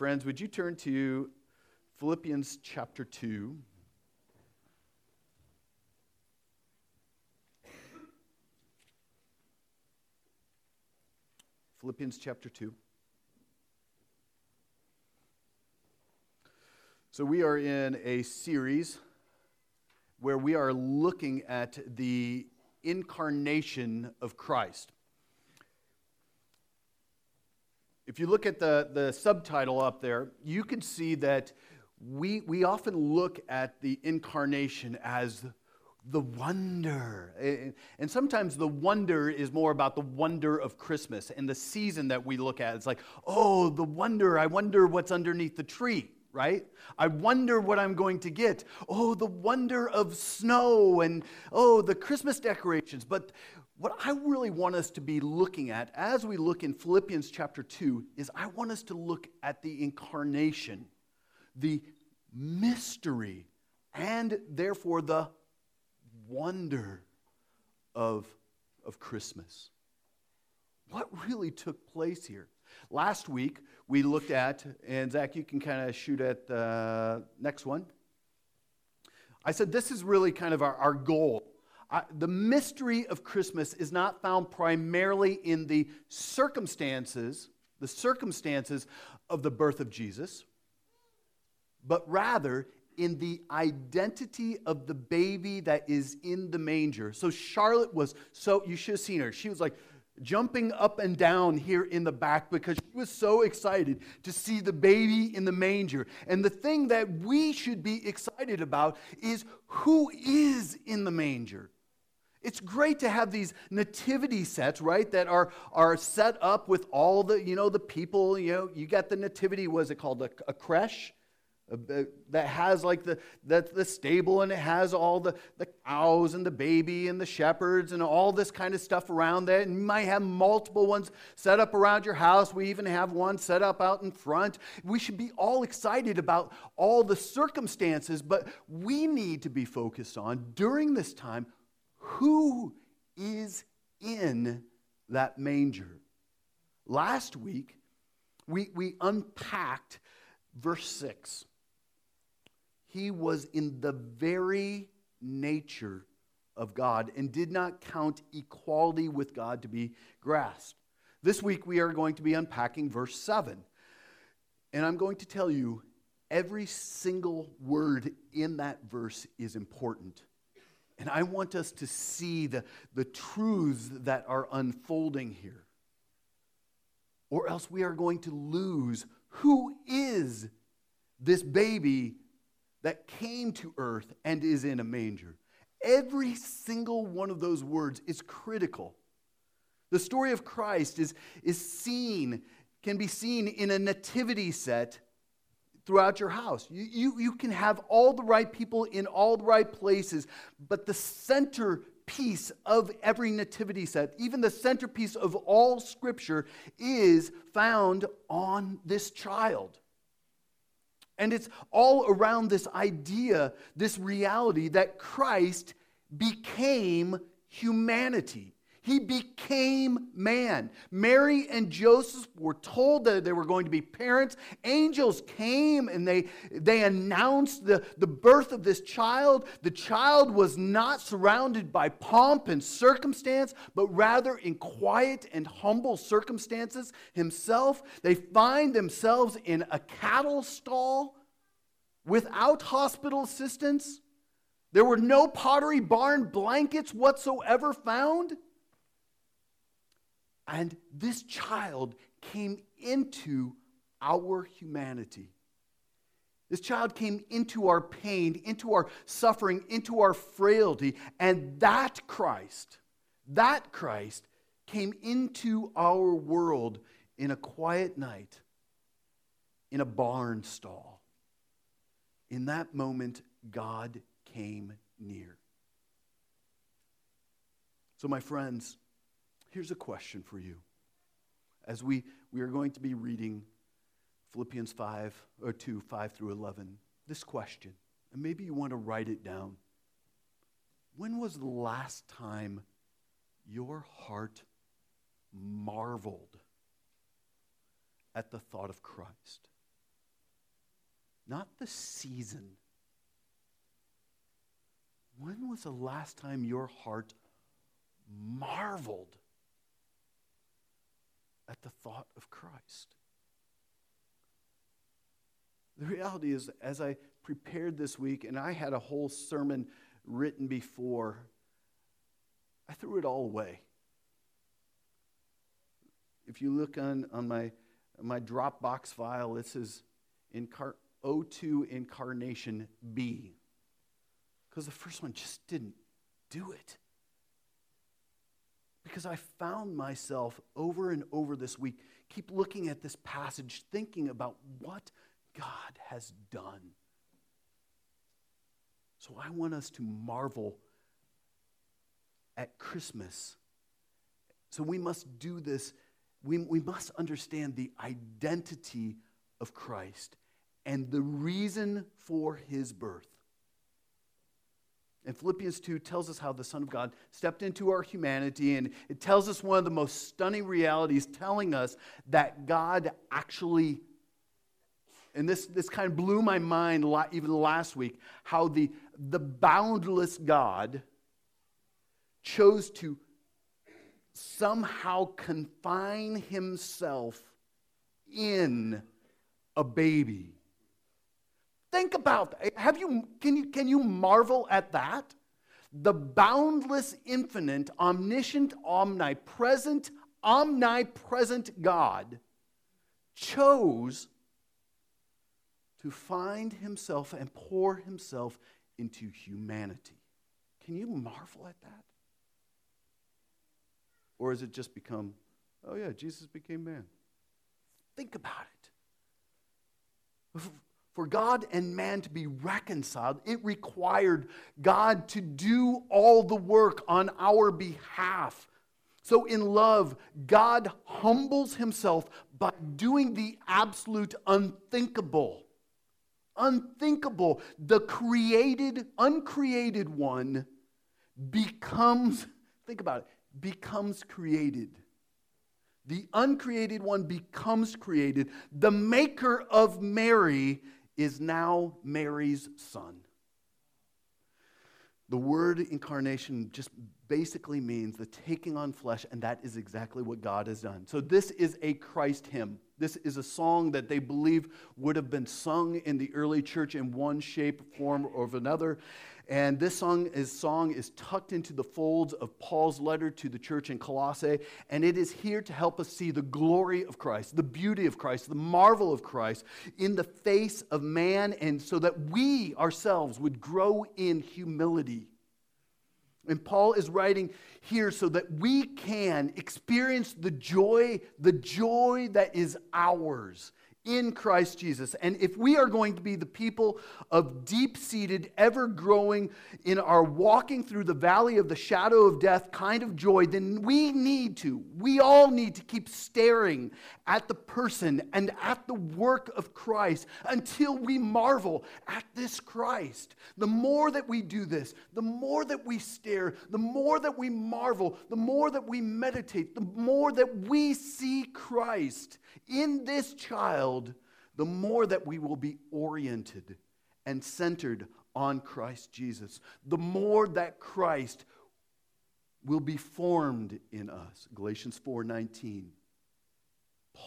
Friends, would you turn to Philippians chapter 2? Philippians chapter 2. So, we are in a series where we are looking at the incarnation of Christ. If you look at the, the subtitle up there, you can see that we, we often look at the incarnation as the wonder. And sometimes the wonder is more about the wonder of Christmas and the season that we look at. It's like, oh, the wonder, I wonder what's underneath the tree, right? I wonder what I'm going to get. Oh, the wonder of snow and oh, the Christmas decorations. But what I really want us to be looking at as we look in Philippians chapter 2 is I want us to look at the incarnation, the mystery, and therefore the wonder of, of Christmas. What really took place here? Last week, we looked at, and Zach, you can kind of shoot at the next one. I said this is really kind of our, our goal I, the mystery of Christmas is not found primarily in the circumstances, the circumstances of the birth of Jesus, but rather in the identity of the baby that is in the manger. So Charlotte was so, you should have seen her. She was like jumping up and down here in the back because she was so excited to see the baby in the manger. And the thing that we should be excited about is who is in the manger. It's great to have these nativity sets, right, that are, are set up with all the, you know, the people, you know, you got the nativity, was it called, a, a creche? Uh, uh, that has like the, the, the stable and it has all the, the cows and the baby and the shepherds and all this kind of stuff around there. And you might have multiple ones set up around your house. We even have one set up out in front. We should be all excited about all the circumstances, but we need to be focused on during this time who is in that manger. Last week, we, we unpacked verse 6. He was in the very nature of God and did not count equality with God to be grasped. This week, we are going to be unpacking verse 7. And I'm going to tell you every single word in that verse is important. And I want us to see the, the truths that are unfolding here. Or else we are going to lose who is this baby that came to earth and is in a manger. Every single one of those words is critical. The story of Christ is, is seen, can be seen in a nativity set throughout your house. You, you, you can have all the right people in all the right places, but the centerpiece of every nativity set, even the centerpiece of all scripture, is found on this child. And it's all around this idea, this reality that Christ became humanity. He became man. Mary and Joseph were told that they were going to be parents. Angels came and they, they announced the, the birth of this child. The child was not surrounded by pomp and circumstance, but rather in quiet and humble circumstances himself. They find themselves in a cattle stall without hospital assistance. There were no pottery barn blankets whatsoever found. And this child came into our humanity. This child came into our pain, into our suffering, into our frailty. And that Christ, that Christ came into our world in a quiet night in a barn stall. In that moment, God came near. So, my friends, Here's a question for you. As we, we are going to be reading Philippians 5 or 2, 5 through 11, this question, and maybe you want to write it down. When was the last time your heart marveled at the thought of Christ? not the season. When was the last time your heart marveled at the thought of Christ? The reality is, as I prepared this week, and I had a whole sermon written before, I threw it all away. If you look on, on my, my Dropbox file, it says incar- O2 Incarnation B. Because the first one just didn't do it. Because I found myself over and over this week, keep looking at this passage, thinking about what God has done. So I want us to marvel at Christmas. So we must do this. We, we must understand the identity of Christ and the reason for his birth. And Philippians 2 tells us how the Son of God stepped into our humanity, and it tells us one of the most stunning realities, telling us that God actually and this, this kind of blew my mind even last week how the, the boundless God chose to somehow confine himself in a baby. Think about that. Have you, can, you, can you marvel at that? The boundless, infinite, omniscient, omnipresent, omnipresent God chose to find himself and pour himself into humanity. Can you marvel at that? Or has it just become, oh yeah, Jesus became man? Think about it. For God and man to be reconciled, it required God to do all the work on our behalf. So, in love, God humbles himself by doing the absolute unthinkable unthinkable. The created, uncreated one becomes, think about it, becomes created. The uncreated one becomes created. The maker of Mary is now Mary's son. The word incarnation just basically means the taking on flesh, and that is exactly what God has done. So, this is a Christ hymn. This is a song that they believe would have been sung in the early church in one shape, form, or another. And this song is, song is tucked into the folds of Paul's letter to the church in Colossae. And it is here to help us see the glory of Christ, the beauty of Christ, the marvel of Christ in the face of man, and so that we ourselves would grow in humility. And Paul is writing here so that we can experience the joy, the joy that is ours in Christ Jesus. And if we are going to be the people of deep seated, ever growing in our walking through the valley of the shadow of death kind of joy, then we need to, we all need to keep staring at the person and at the work of Christ until we marvel at this Christ. The more that we do this, the more that we stare, the more that we marvel, the more that we meditate, the more that we see Christ in this child, the more that we will be oriented and centered on Christ Jesus, the more that Christ will be formed in us. Galatians 4:19.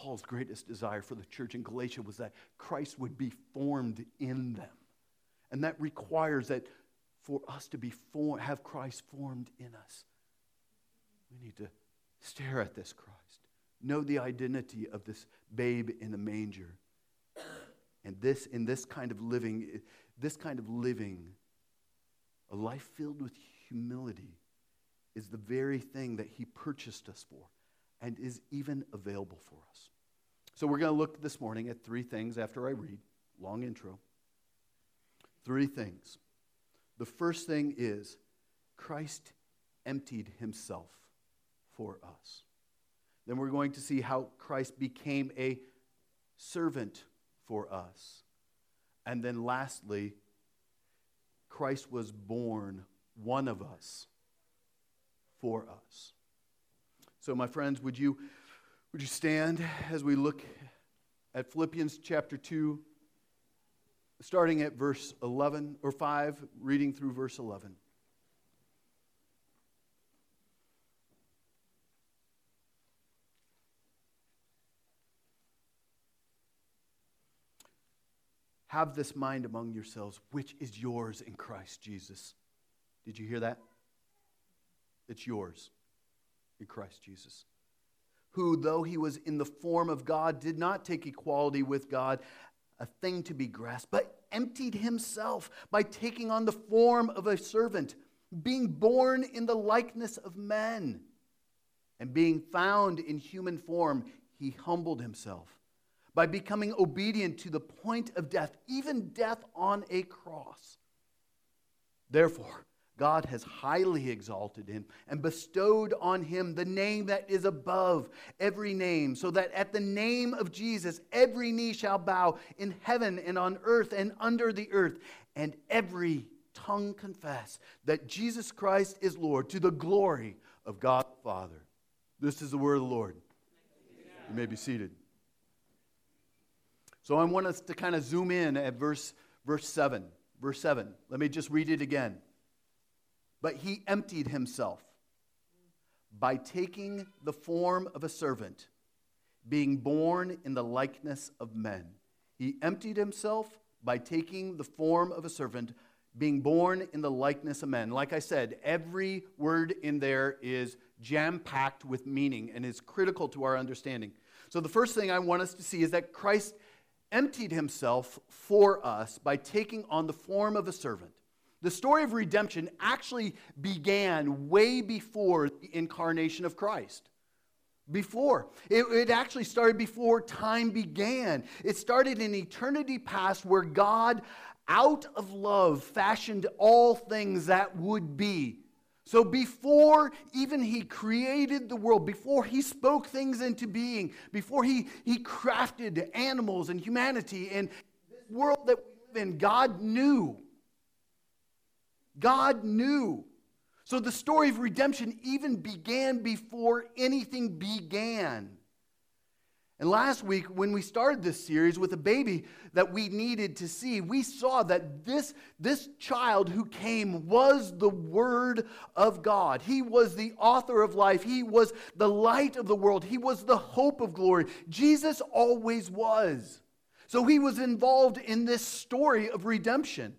Paul's greatest desire for the church in Galatia was that Christ would be formed in them. And that requires that for us to be formed, have Christ formed in us, we need to stare at this Christ know the identity of this babe in the manger. And this, in this kind of living, this kind of living, a life filled with humility, is the very thing that he purchased us for and is even available for us. So we're going to look this morning at three things after I read. Long intro. Three things. The first thing is Christ emptied himself for us. Then we're going to see how Christ became a servant for us. And then lastly, Christ was born one of us for us. So, my friends, would you, would you stand as we look at Philippians chapter 2? starting at verse 11 or 5, reading through verse 11. Have this mind among yourselves, which is yours in Christ Jesus. Did you hear that? It's yours in Christ Jesus. Who, though he was in the form of God, did not take equality with God a thing to be grasped, but emptied himself by taking on the form of a servant, being born in the likeness of men. And being found in human form, he humbled himself by becoming obedient to the point of death, even death on a cross. Therefore, God has highly exalted him and bestowed on him the name that is above every name, so that at the name of Jesus every knee shall bow in heaven and on earth and under the earth, and every tongue confess that Jesus Christ is Lord to the glory of God the Father. This is the word of the Lord. You may be seated. So I want us to kind of zoom in at verse, verse 7. Verse 7. Let me just read it again. But he emptied himself by taking the form of a servant, being born in the likeness of men. He emptied himself by taking the form of a servant, being born in the likeness of men. Like I said, every word in there is jam packed with meaning and is critical to our understanding. So, the first thing I want us to see is that Christ emptied himself for us by taking on the form of a servant. The story of redemption actually began way before the incarnation of Christ. Before. It, it, actually started before time began. It started in eternity past where God, out of love, fashioned all things that would be. So before even he created the world, before he spoke things into being, before he, he crafted animals and humanity and this world that we live in, God knew God knew. So the story of redemption even began before anything began. And last week, when we started this series with a baby that we needed to see, we saw that this, this child who came was the Word of God. He was the author of life. He was the light of the world. He was the hope of glory. Jesus always was. So he was involved in this story of redemption.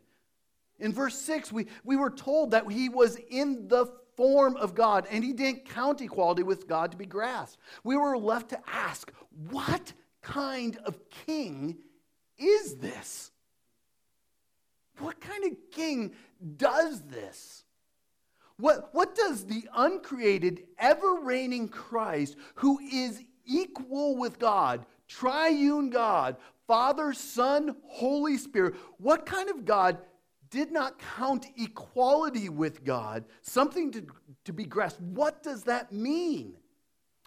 In verse 6, we, we were told that he was in the form of God and he didn't count equality with God to be grasped. We were left to ask, what kind of king is this? What kind of king does this? What, what does the uncreated, ever reigning Christ, who is equal with God, triune God, Father, Son, Holy Spirit, what kind of God did not count equality with God something to, to be grasped. What does that mean?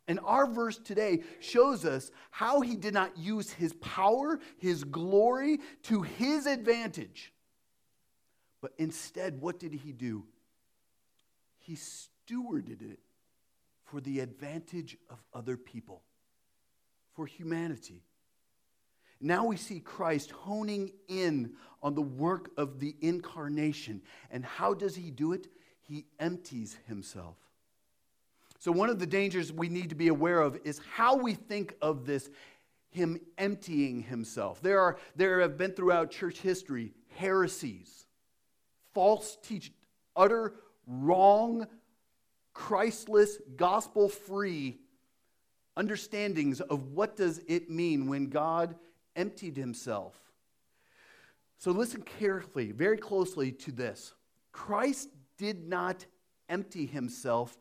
And our verse today shows us how he did not use his power, his glory to his advantage. But instead, what did he do? He stewarded it for the advantage of other people, for humanity. Now we see Christ honing in on the work of the incarnation. And how does he do it? He empties himself. So, one of the dangers we need to be aware of is how we think of this, him emptying himself. There, are, there have been throughout church history heresies, false teaching, utter wrong, Christless, gospel free understandings of what does it mean when God emptied himself. So listen carefully, very closely to this. Christ did not empty himself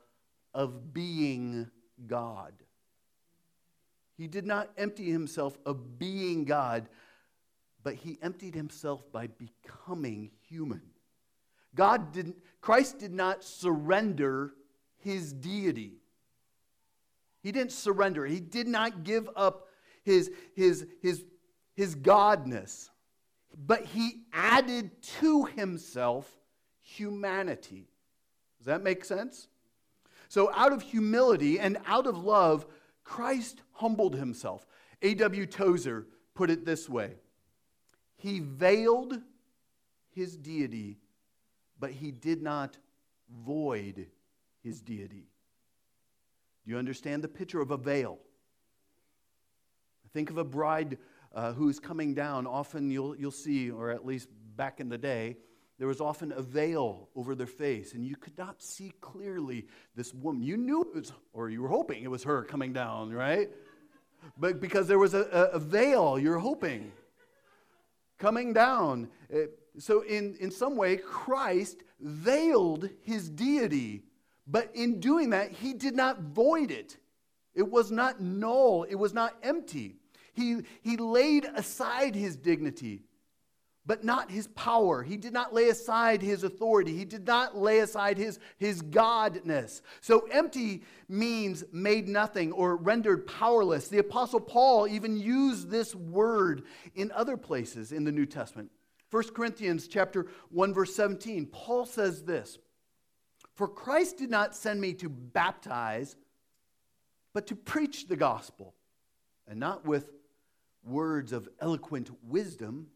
of being God. He did not empty himself of being God, but he emptied himself by becoming human. God didn't, Christ did not surrender his deity. He didn't surrender. He did not give up his, his, his his godness, but he added to himself humanity. Does that make sense? So, out of humility and out of love, Christ humbled himself. A.W. Tozer put it this way He veiled his deity, but he did not void his deity. Do you understand the picture of a veil? Think of a bride uh, who's coming down. Often you'll, you'll see, or at least back in the day, there was often a veil over their face, and you could not see clearly this woman. You knew it was, or you were hoping it was her coming down, right? But because there was a, a, veil, you're hoping coming down. Uh, so, in, in some way, Christ veiled his deity, but in doing that, he did not void it. It was not null, it was not empty. He, he laid aside his dignity, but not his power. He did not lay aside his authority. He did not lay aside his, his godness. So, empty means made nothing or rendered powerless. The Apostle Paul even used this word in other places in the New Testament. 1 Corinthians chapter 1 verse 17 Paul says this For Christ did not send me to baptize but to preach the gospel and not with words of eloquent wisdom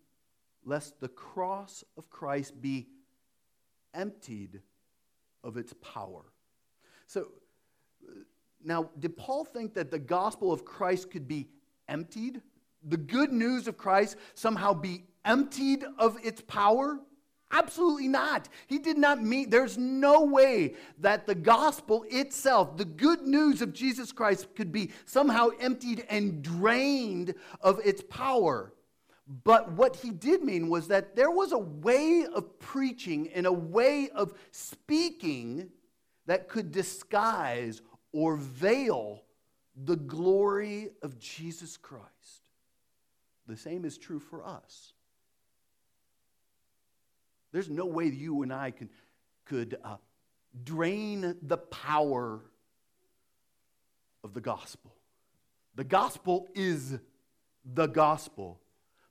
lest the cross of Christ be emptied of its power. So now did Paul think that the gospel of Christ could be emptied? The good news of Christ somehow be emptied of its power? Absolutely not. He did not mean, there's no way that the gospel itself, the good news of Jesus Christ, could be somehow emptied and drained of its power. But what he did mean was that there was a way of preaching and a way of speaking that could disguise or veil the glory of Jesus Christ. The same is true for us. There's no way you and I can, could uh, drain the power of the gospel. The gospel is the gospel.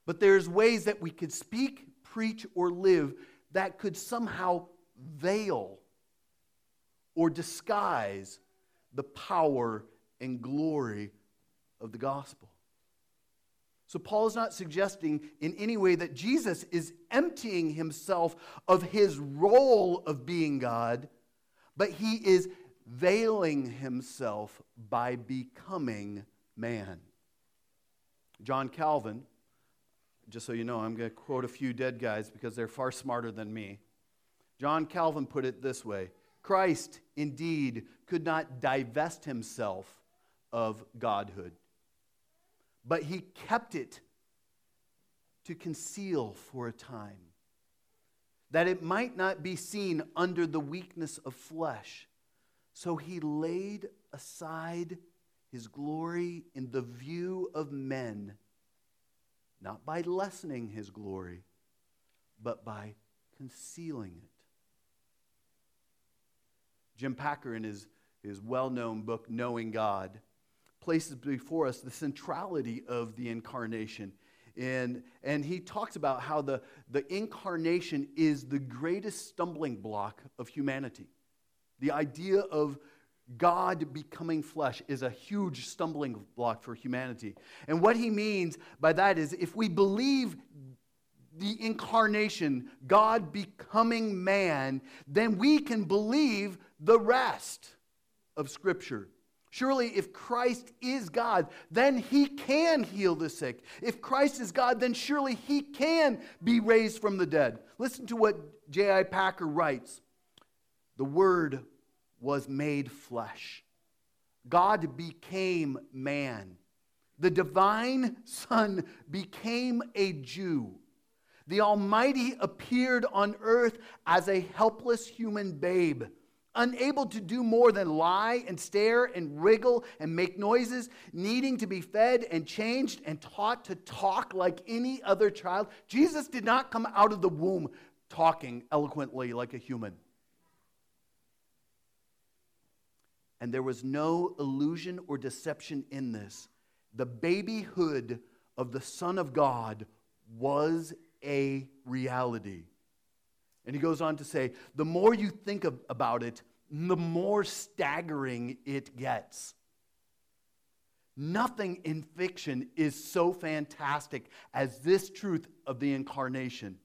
But there's ways that we could speak, preach, or live that could somehow veil or disguise the power and glory of the gospel. So, Paul is not suggesting in any way that Jesus is emptying himself of his role of being God, but he is veiling himself by becoming man. John Calvin, just so you know, I'm going to quote a few dead guys because they're far smarter than me. John Calvin put it this way Christ, indeed, could not divest himself of godhood but he kept it to conceal for a time, that it might not be seen under the weakness of flesh. So he laid aside his glory in the view of men, not by lessening his glory, but by concealing it. Jim Packer, in his, his well known book, Knowing God, places before us the centrality of the incarnation. And, and he talks about how the, the incarnation is the greatest stumbling block of humanity. The idea of God becoming flesh is a huge stumbling block for humanity. And what he means by that is if we believe the incarnation, God becoming man, then we can believe the rest of Scripture. Surely, if Christ is God, then he can heal the sick. If Christ is God, then surely he can be raised from the dead. Listen to what J.I. Packer writes The Word was made flesh, God became man. The divine Son became a Jew. The Almighty appeared on earth as a helpless human babe unable to do more than lie and stare and wriggle and make noises, needing to be fed and changed and taught to talk like any other child. Jesus did not come out of the womb talking eloquently like a human. And there was no illusion or deception in this. The babyhood of the Son of God was a reality. And he goes on to say, the more you think of, about it, the more staggering it gets. Nothing in fiction is so fantastic as this truth of the incarnation.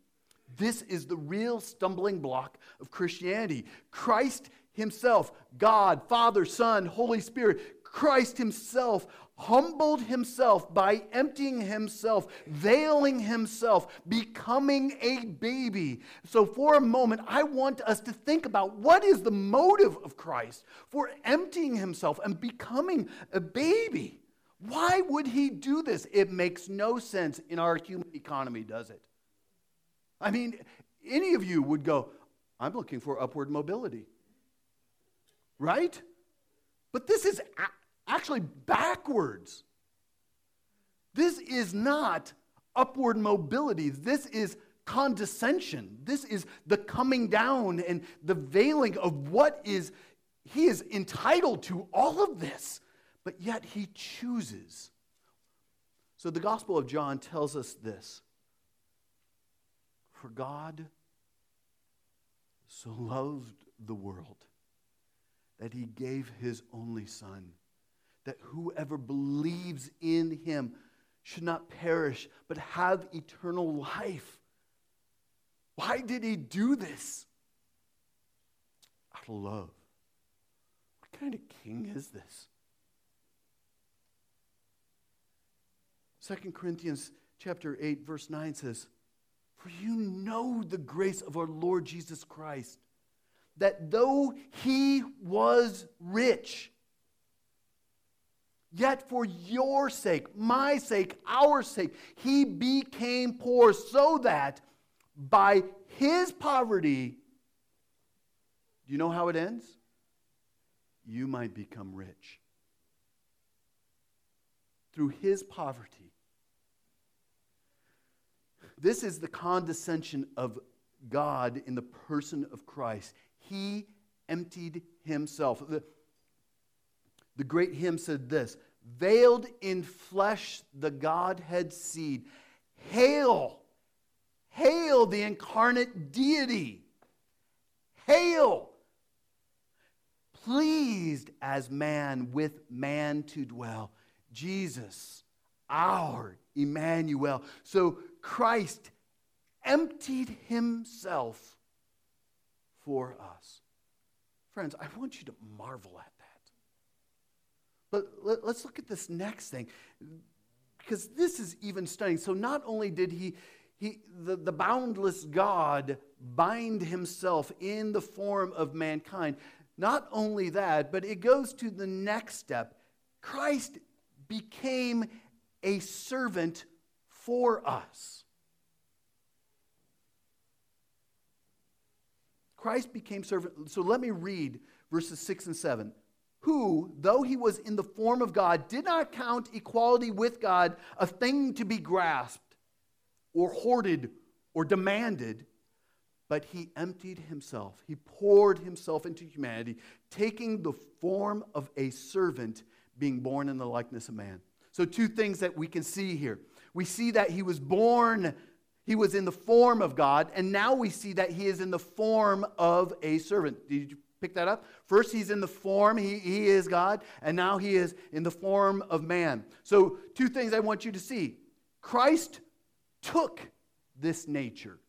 This is the real stumbling block of Christianity. Christ Himself, God, Father, Son, Holy Spirit, Christ Himself humbled Himself by emptying Himself, veiling Himself, becoming a baby. So, for a moment, I want us to think about what is the motive of Christ for emptying Himself and becoming a baby. Why would He do this? It makes no sense in our human economy, does it? I mean, any of you would go, I'm looking for upward mobility. Right? But this is actually backwards. This is not upward mobility. This is condescension. This is the coming down and the veiling of what is, he is entitled to all of this, but yet he chooses. So the Gospel of John tells us this for God so loved the world that he gave his only Son, that whoever believes in him should not perish, but have eternal life. Why did he do this? Out of love. What kind of king is this? 2 Corinthians chapter 8 verse 9 says, for you know the grace of our Lord Jesus Christ, that though he was rich, yet for your sake, my sake, our sake, he became poor, so that by his poverty, do you know how it ends? You might become rich. Through his poverty, this is the condescension of God in the person of Christ. He emptied himself. The, the great hymn said this Veiled in flesh, the Godhead seed. Hail! Hail the incarnate deity! Hail! Pleased as man with man to dwell. Jesus, our Emmanuel. So Christ emptied himself for us. Friends, I want you to marvel at. But let, us look at this next thing, because this is even stunning. So, not only did he, he the, the boundless God bind himself in the form of mankind, not only that, but it goes to the next step. Christ became a servant for us. Christ became servant. So let me read verses 6 and 7. Who, though he was in the form of God, did not count equality with God a thing to be grasped or hoarded or demanded, but he emptied himself. He poured himself into humanity, taking the form of a servant, being born in the likeness of man. So, two things that we can see here we see that he was born, he was in the form of God, and now we see that he is in the form of a servant. Did you pick that up? First, he's in the form, he, he is God, and now he is in the form of man. So, two things I want you to see Christ took this nature.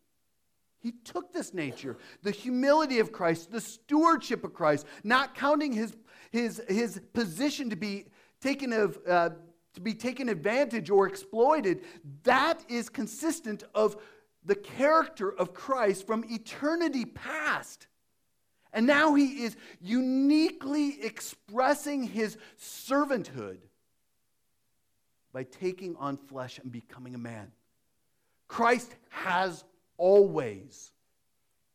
He took this nature, the humility of Christ, the stewardship of Christ, not counting his, his, his position to be taken of, uh, to be taken advantage or exploited, that is consistent of the character of Christ from eternity past. And now he is uniquely expressing his servanthood by taking on flesh and becoming a man. Christ has always,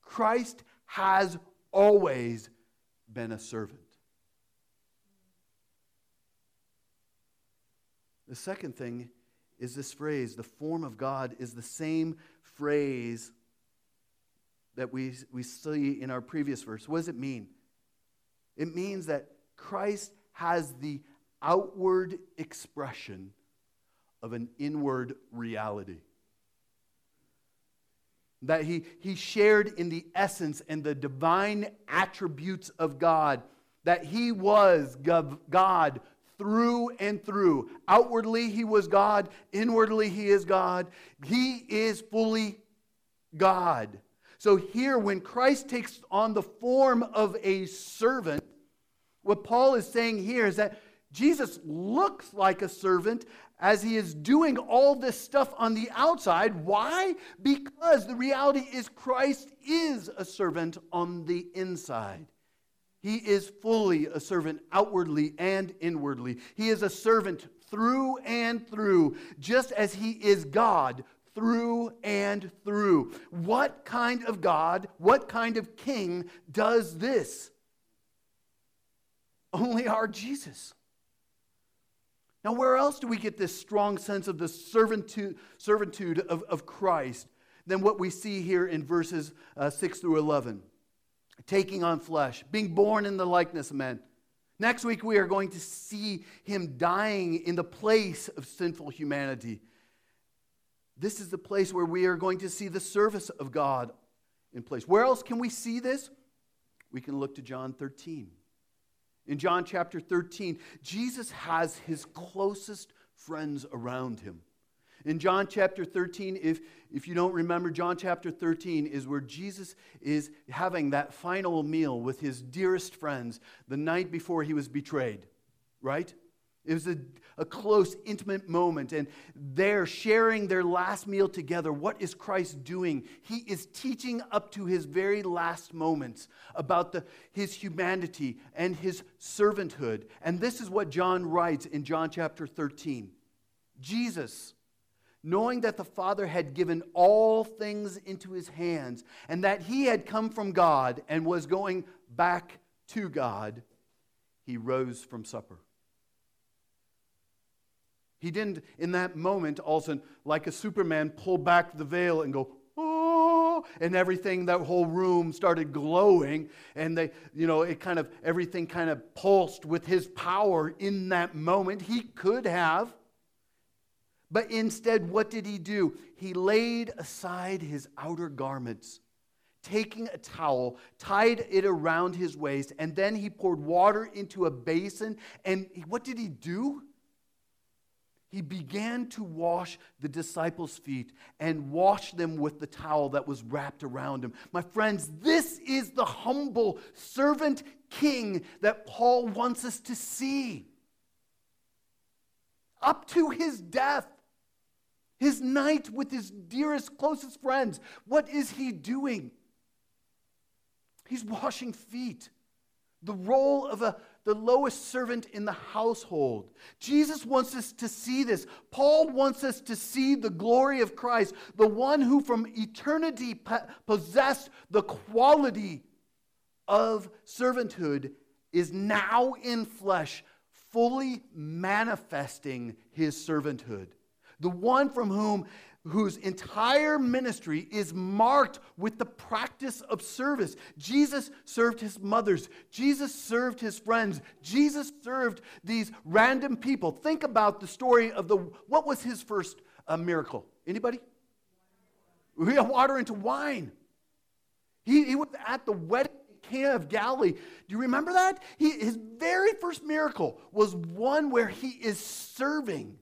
Christ has always been a servant. The second thing is this phrase the form of God is the same phrase that we, we see in our previous verse. What does it mean? It means that Christ has the outward expression of an inward reality. That he, he shared in the essence and the divine attributes of God. That he was God through and through. Outwardly, he was God. Inwardly, he is God. He is fully God. So here, when Christ takes on the form of a servant, what Paul is saying here is that Jesus looks like a servant as he is doing all this stuff on the outside. Why? Because the reality is Christ is a servant on the inside. He is fully a servant outwardly and inwardly. He is a servant through and through, just as he is God through and through. What kind of God, what kind of king does this? Only our Jesus. Now, where else do we get this strong sense of the servitude, servitude of, of Christ than what we see here in verses uh, 6 through 11? Taking on flesh, being born in the likeness of men. Next week, we are going to see him dying in the place of sinful humanity. This is the place where we are going to see the service of God in place. Where else can we see this? We can look to John 13. In John chapter 13, Jesus has his closest friends around him. In John chapter 13, if, if you don't remember, John chapter 13 is where Jesus is having that final meal with his dearest friends the night before he was betrayed, right? It was a, a close, intimate moment, and they're sharing their last meal together. What is Christ doing? He is teaching up to his very last moments about the, his humanity and his servanthood. And this is what John writes in John chapter 13 Jesus, knowing that the Father had given all things into his hands, and that he had come from God and was going back to God, he rose from supper. He didn't, in that moment, all of a sudden, like a Superman, pull back the veil and go, oh, and everything, that whole room started glowing. And they, you know, it kind of, everything kind of pulsed with his power in that moment. He could have. But instead, what did he do? He laid aside his outer garments, taking a towel, tied it around his waist, and then he poured water into a basin. And what did he do? He began to wash the disciples' feet and wash them with the towel that was wrapped around him. My friends, this is the humble servant king that Paul wants us to see. Up to his death, his night with his dearest, closest friends, what is he doing? He's washing feet. The role of a the lowest servant in the household. Jesus wants us to see this. Paul wants us to see the glory of Christ, the one who from eternity possessed the quality of servanthood, is now in flesh, fully manifesting his servanthood. The one from whom whose entire ministry is marked with the practice of service. Jesus served his mothers, Jesus served his friends, Jesus served these random people. Think about the story of the what was his first uh, miracle? Anybody? We had water into wine. He, he was at the wedding Cana of Galilee. Do you remember that? He, his very first miracle was one where he is serving.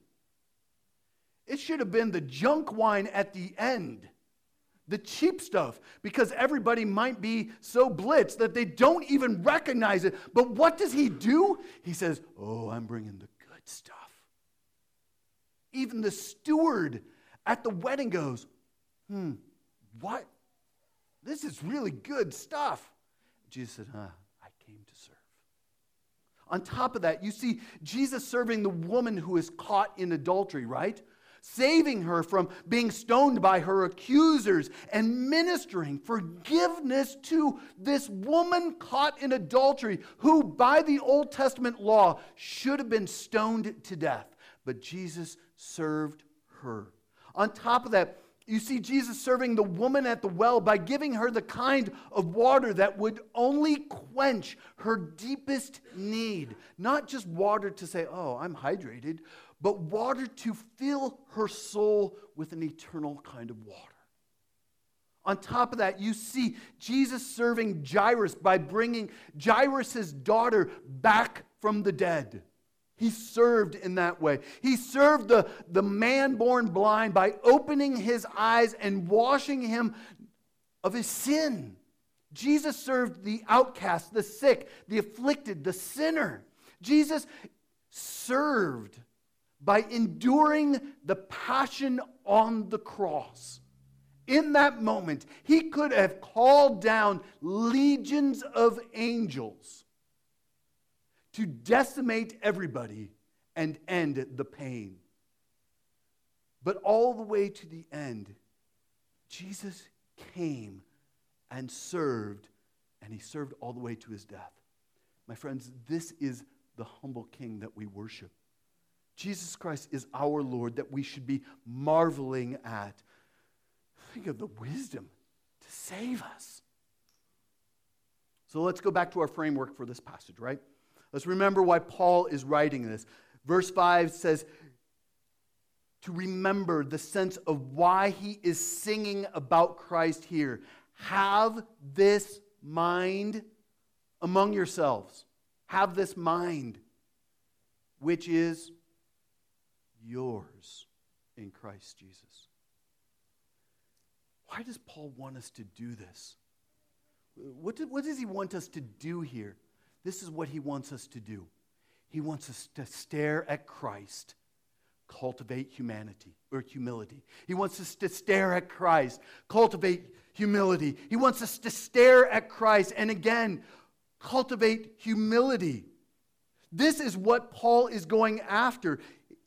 It should have been the junk wine at the end, the cheap stuff, because everybody might be so blitzed that they don't even recognize it. But what does he do? He says, Oh, I'm bringing the good stuff. Even the steward at the wedding goes, Hmm, what? This is really good stuff. Jesus said, Huh, I came to serve. On top of that, you see Jesus serving the woman who is caught in adultery, right? Saving her from being stoned by her accusers, and ministering forgiveness to this woman caught in adultery, who by the Old Testament law should have been stoned to death. But Jesus served her. On top of that, you see Jesus serving the woman at the well by giving her the kind of water that would only quench her deepest need. Not just water to say, oh, I'm hydrated, but water to fill her soul with an eternal kind of water. On top of that, you see Jesus serving Jairus by bringing Jairus' daughter back from the dead. He served in that way. He served the, the man born blind by opening his eyes and washing him of his sin. Jesus served the outcast, the sick, the afflicted, the sinner. Jesus served by enduring the passion on the cross. In that moment, he could have called down legions of angels to decimate everybody and end the pain. But all the way to the end, Jesus came and served, and he served all the way to his death. My friends, this is the humble king that we worship. Jesus Christ is our Lord that we should be marveling at. Think of the wisdom to save us. So let's go back to our framework for this passage, right? Let's remember why Paul is writing this. Verse 5 says, to remember the sense of why he is singing about Christ here. Have this mind among yourselves. Have this mind, which is yours in Christ Jesus. Why does Paul want us to do this? What, do, what does he want us to do here? This is what he wants us to do. He wants us to stare at Christ, cultivate humanity or humility. He wants us to stare at Christ, cultivate humility. He wants us to stare at Christ and again cultivate humility. This is what Paul is going after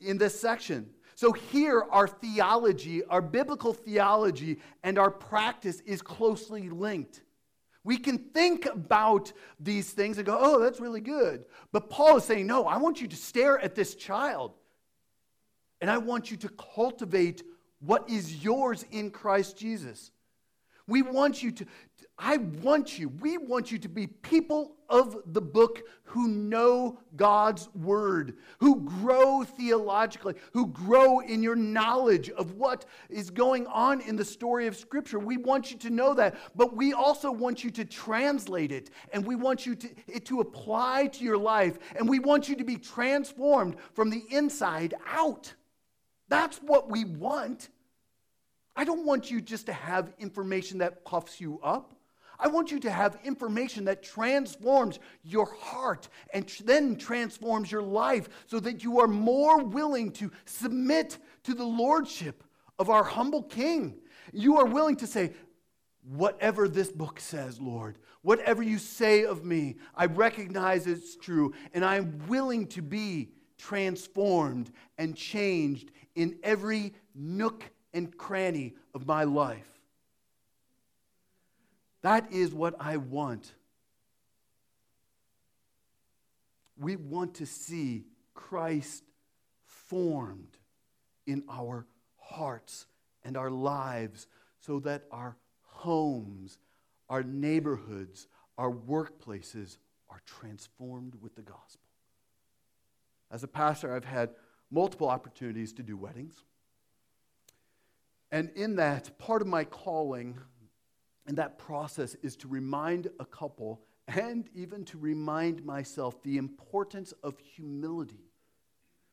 in this section. So, here, our theology, our biblical theology, and our practice is closely linked. We can think about these things and go, oh, that's really good. But Paul is saying, no, I want you to stare at this child. And I want you to cultivate what is yours in Christ Jesus. We want you to, I want you, we want you to be people of the book who know God's word, who grow theologically, who grow in your knowledge of what is going on in the story of Scripture. We want you to know that, but we also want you to translate it, and we want you to, it to apply to your life, and we want you to be transformed from the inside out. That's what we want. I don't want you just to have information that puffs you up. I want you to have information that transforms your heart and then transforms your life so that you are more willing to submit to the lordship of our humble King. You are willing to say, Whatever this book says, Lord, whatever you say of me, I recognize it's true, and I'm willing to be transformed and changed in every nook and cranny of my life. That is what I want. We want to see Christ formed in our hearts and our lives so that our homes, our neighborhoods, our workplaces are transformed with the gospel. As a pastor, I've had multiple opportunities to do weddings. And in that, part of my calling and that process is to remind a couple and even to remind myself the importance of humility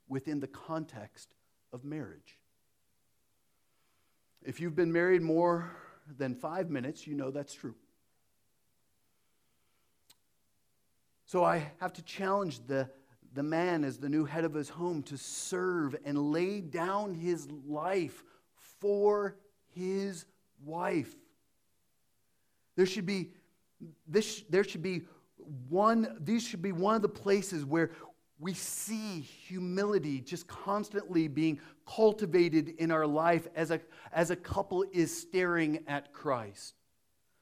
within the context of marriage. If you've been married more than five minutes, you know that's true. So I have to challenge the, the man as the new head of his home to serve and lay down his life for his wife. There should be this there should be one these should be one of the places where we see humility just constantly being cultivated in our life as a, as a couple is staring at Christ.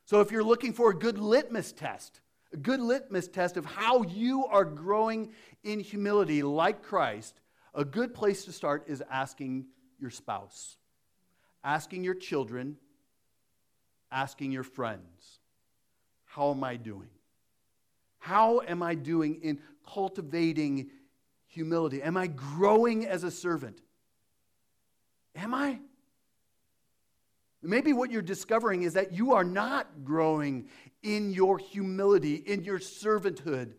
So, if you're looking for a good litmus test, a good litmus test of how you are growing in humility like Christ, a good place to start is asking your spouse, asking your children, asking your friends, How am I doing? How am I doing in cultivating humility? Am I growing as a servant? Am I? Maybe what you're discovering is that you are not growing in your humility, in your servanthood.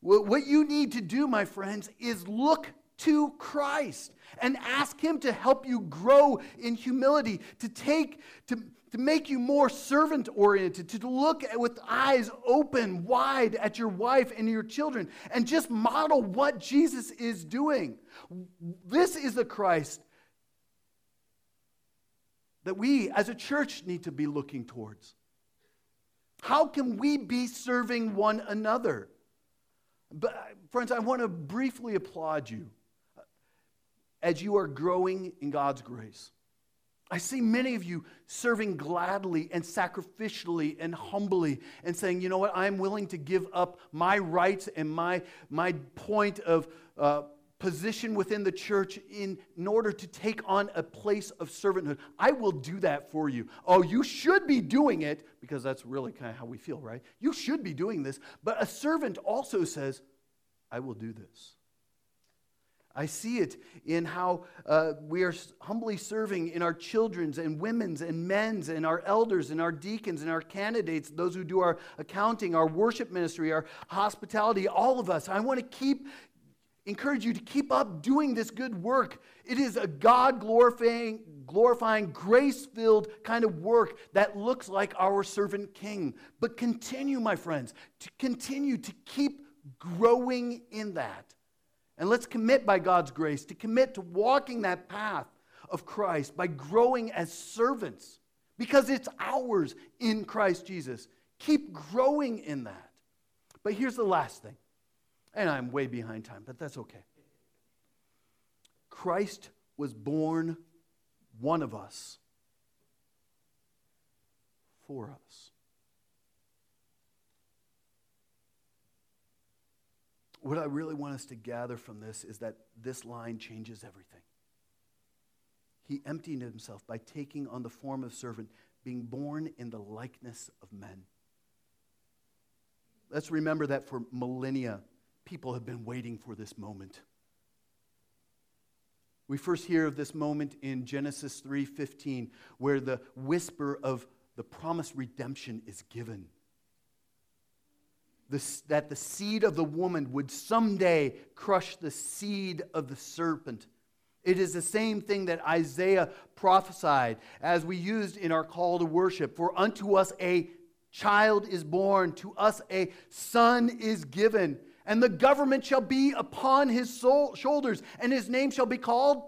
What you need to do, my friends, is look to Christ and ask Him to help you grow in humility, to take, to, to make you more servant oriented, to look with eyes open wide at your wife and your children, and just model what Jesus is doing. This is the Christ that we as a church need to be looking towards. How can we be serving one another? But, friends, I want to briefly applaud you as you are growing in God's grace. I see many of you serving gladly and sacrificially and humbly and saying, you know what, I'm willing to give up my rights and my, my point of uh, position within the church in, in order to take on a place of servanthood. I will do that for you. Oh, you should be doing it because that's really kind of how we feel, right? You should be doing this. But a servant also says, I will do this. I see it in how uh, we are humbly serving in our children's and women's and men's and our elders and our deacons and our candidates, those who do our accounting, our worship ministry, our hospitality, all of us. I want to keep encourage you to keep up doing this good work. It is a God glorifying, glorifying, grace filled kind of work that looks like our servant king. But continue, my friends, to continue to keep growing in that. And let's commit by God's grace to commit to walking that path of Christ by growing as servants because it's ours in Christ Jesus. Keep growing in that. But here's the last thing, and I'm way behind time, but that's okay. Christ was born one of us for us. What I really want us to gather from this is that this line changes everything. He emptied himself by taking on the form of servant, being born in the likeness of men. Let's remember that for millennia, people have been waiting for this moment. We first hear of this moment in Genesis 3:15 where the whisper of the promised redemption is given that the seed of the woman would someday crush the seed of the serpent. It is the same thing that Isaiah prophesied as we used in our call to worship. For unto us a child is born, to us a son is given, and the government shall be upon his soul, shoulders, and his name shall be called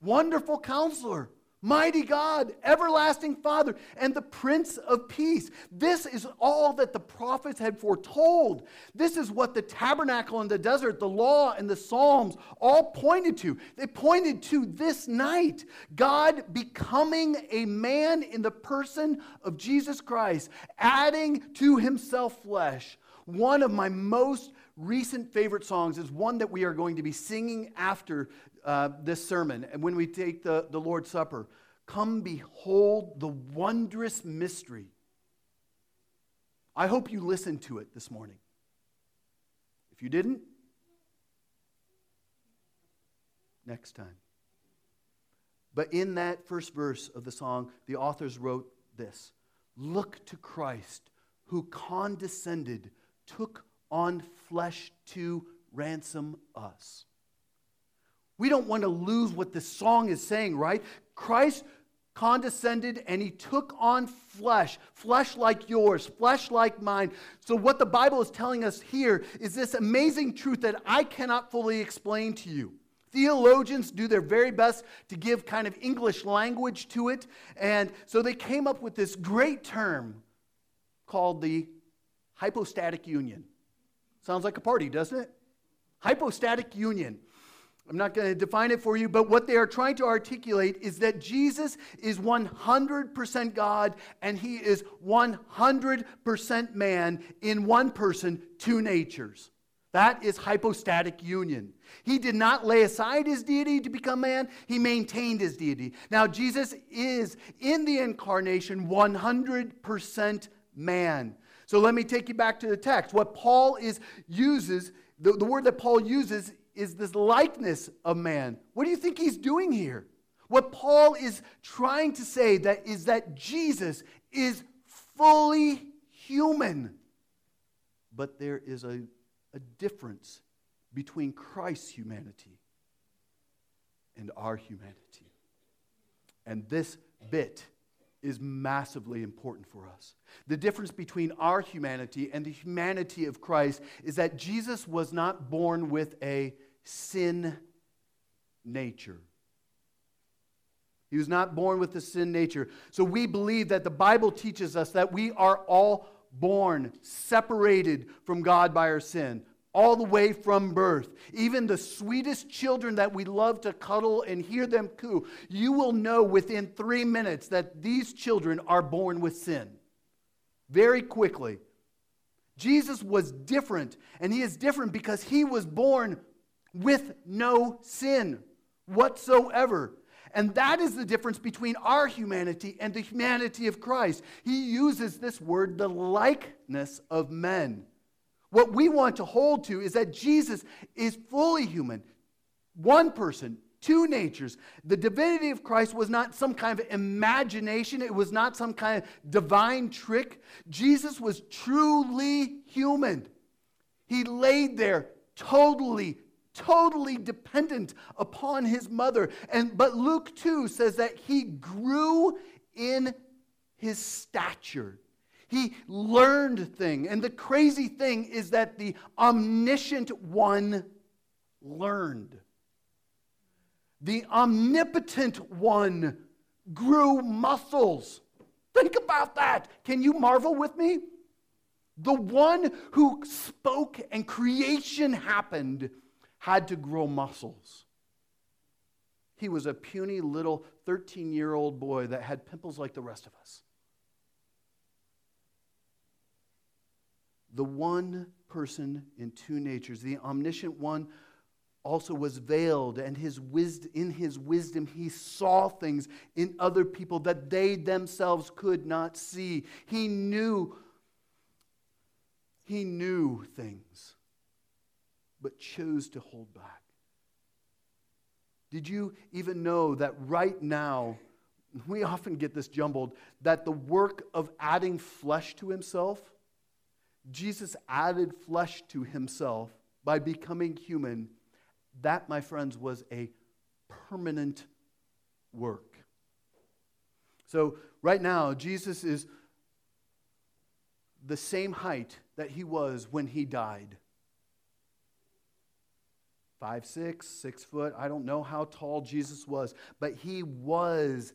Wonderful Counselor Mighty God, everlasting Father, and the Prince of Peace. This is all that the prophets had foretold. This is what the tabernacle in the desert, the law, and the Psalms all pointed to. They pointed to this night God becoming a man in the person of Jesus Christ, adding to himself flesh. One of my most recent favorite songs is one that we are going to be singing after uh, this sermon and when we take the, the Lord's Supper. Come behold the wondrous mystery. I hope you listened to it this morning. If you didn't, next time. But in that first verse of the song, the authors wrote this Look to Christ, who condescended, took on flesh to ransom us. We don't want to lose what this song is saying, right? Christ condescended and he took on flesh, flesh like yours, flesh like mine. So, what the Bible is telling us here is this amazing truth that I cannot fully explain to you. Theologians do their very best to give kind of English language to it. And so they came up with this great term called the hypostatic union. Sounds like a party, doesn't it? Hypostatic union. I'm not going to define it for you, but what they are trying to articulate is that Jesus is 100% God and he is 100% man in one person, two natures. That is hypostatic union. He did not lay aside his deity to become man, he maintained his deity. Now, Jesus is in the incarnation 100% man. So let me take you back to the text. What Paul is uses, the, the word that Paul uses is this likeness of man. What do you think he's doing here? What Paul is trying to say that is that Jesus is fully human. But there is a, a difference between Christ's humanity and our humanity. And this bit is massively important for us. The difference between our humanity and the humanity of Christ is that Jesus was not born with a sin nature. He was not born with a sin nature. So we believe that the Bible teaches us that we are all born separated from God by our sin, all the way from birth. Even the sweetest children that we love to cuddle and hear them coo, you will know within three minutes that these children are born with sin. Very quickly. Jesus was different, and he is different because he was born with no sin whatsoever. And that is the difference between our humanity and the humanity of Christ. He uses this word, the likeness of men. What we want to hold to is that Jesus is fully human, one person, two natures. The divinity of Christ was not some kind of imagination, it was not some kind of divine trick. Jesus was truly human. He laid there totally totally dependent upon his mother and but Luke 2 says that he grew in his stature he learned thing. And the crazy thing is that the omniscient one learned. The omnipotent one grew muscles. Think about that. Can you marvel with me? The one who spoke and creation happened had to grow muscles. He was a puny little 13 year old boy that had pimples like the rest of us. The one person in two natures. The omniscient one also was veiled, and his wisdom, in his wisdom, he saw things in other people that they themselves could not see. He knew, he knew things, but chose to hold back. Did you even know that right now, we often get this jumbled, that the work of adding flesh to himself Jesus added flesh to himself by becoming human. That, my friends, was a permanent work. So, right now, Jesus is the same height that he was when he died. Five, six, six foot. I don't know how tall Jesus was, but he was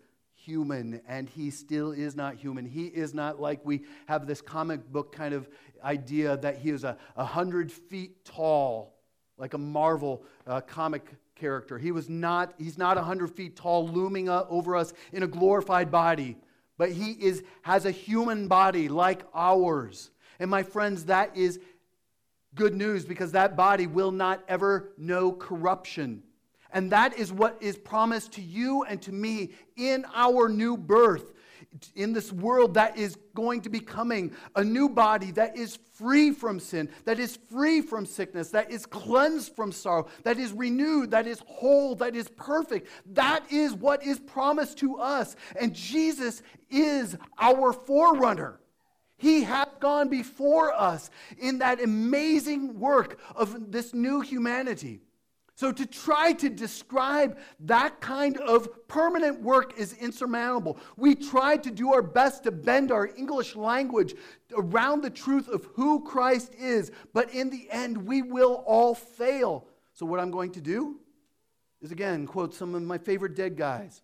human and he still is not human. He is not like we have this comic book kind of idea that he is a, a hundred feet tall, like a Marvel uh, comic character. He was not, he's not a hundred feet tall, looming over us in a glorified body, but he is, has a human body like ours. And my friends, that is good news because that body will not ever know corruption. And that is what is promised to you and to me in our new birth. In this world that is going to be coming, a new body that is free from sin, that is free from sickness, that is cleansed from sorrow, that is renewed, that is whole, that is perfect. That is what is promised to us. And Jesus is our forerunner. He hath gone before us in that amazing work of this new humanity. So, to try to describe that kind of permanent work is insurmountable. We try to do our best to bend our English language around the truth of who Christ is, but in the end, we will all fail. So, what I'm going to do is again quote some of my favorite dead guys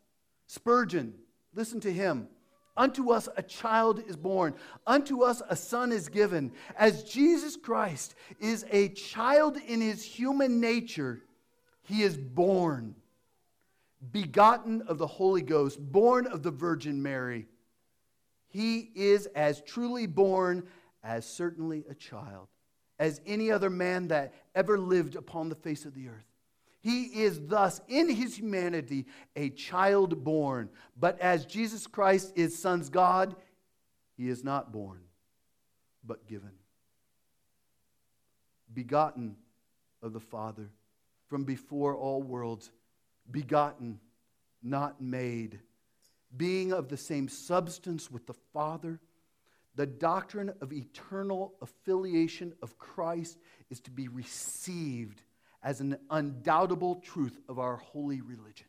Spurgeon, listen to him. Unto us a child is born, unto us a son is given. As Jesus Christ is a child in his human nature, he is born, begotten of the Holy Ghost, born of the Virgin Mary. He is as truly born as certainly a child, as any other man that ever lived upon the face of the earth. He is thus, in his humanity, a child born. But as Jesus Christ is Son's God, he is not born, but given. Begotten of the Father from before all worlds, begotten, not made, being of the same substance with the Father, the doctrine of eternal filiation of Christ is to be received as an undoubtable truth of our holy religion.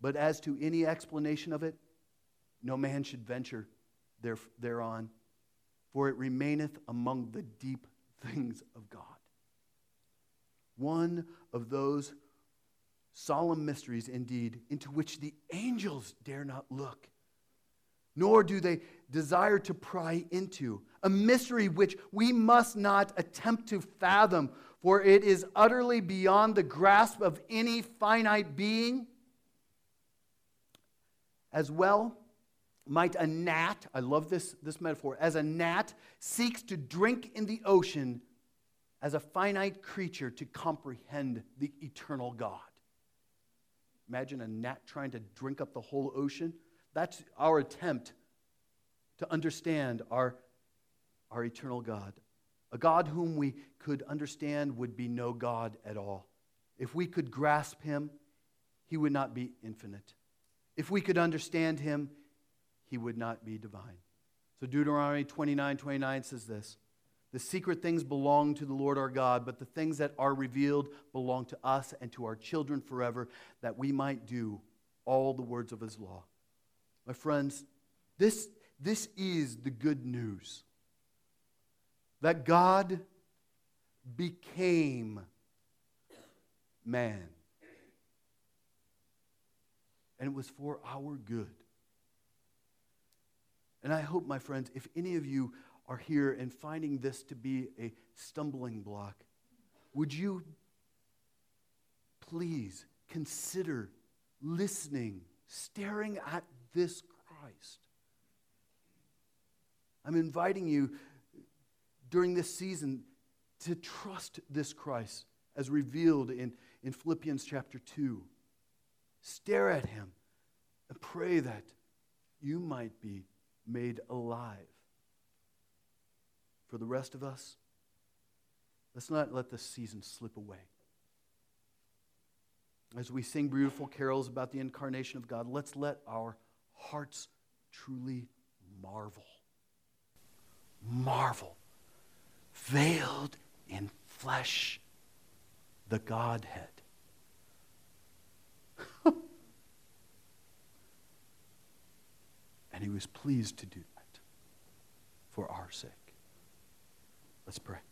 But as to any explanation of it, no man should venture there, thereon, for it remaineth among the deep things of God. One of those solemn mysteries, indeed, into which the angels dare not look, nor do they desire to pry into. A mystery which we must not attempt to fathom, for it is utterly beyond the grasp of any finite being. As well, might a gnat, I love this, this metaphor, as a gnat seeks to drink in the ocean, as a finite creature to comprehend the eternal God. Imagine a gnat trying to drink up the whole ocean. That's our attempt to understand our, our eternal God. A God whom we could understand would be no God at all. If we could grasp him, he would not be infinite. If we could understand him, he would not be divine. So Deuteronomy 29 29 says this The secret things belong to the Lord our God, but the things that are revealed belong to us and to our children forever, that we might do all the words of his law. My friends, this this is the good news that God became man. And it was for our good. And I hope, my friends, if any of you are here and finding this to be a stumbling block, would you please consider listening, staring at this Christ? I'm inviting you during this season to trust this Christ as revealed in, in Philippians chapter 2. Stare at him and pray that you might be made alive. For the rest of us, let's not let this season slip away. As we sing beautiful carols about the incarnation of God, let's let our hearts truly marvel marvel, veiled in flesh, the Godhead. and he was pleased to do that for our sake. Let's pray.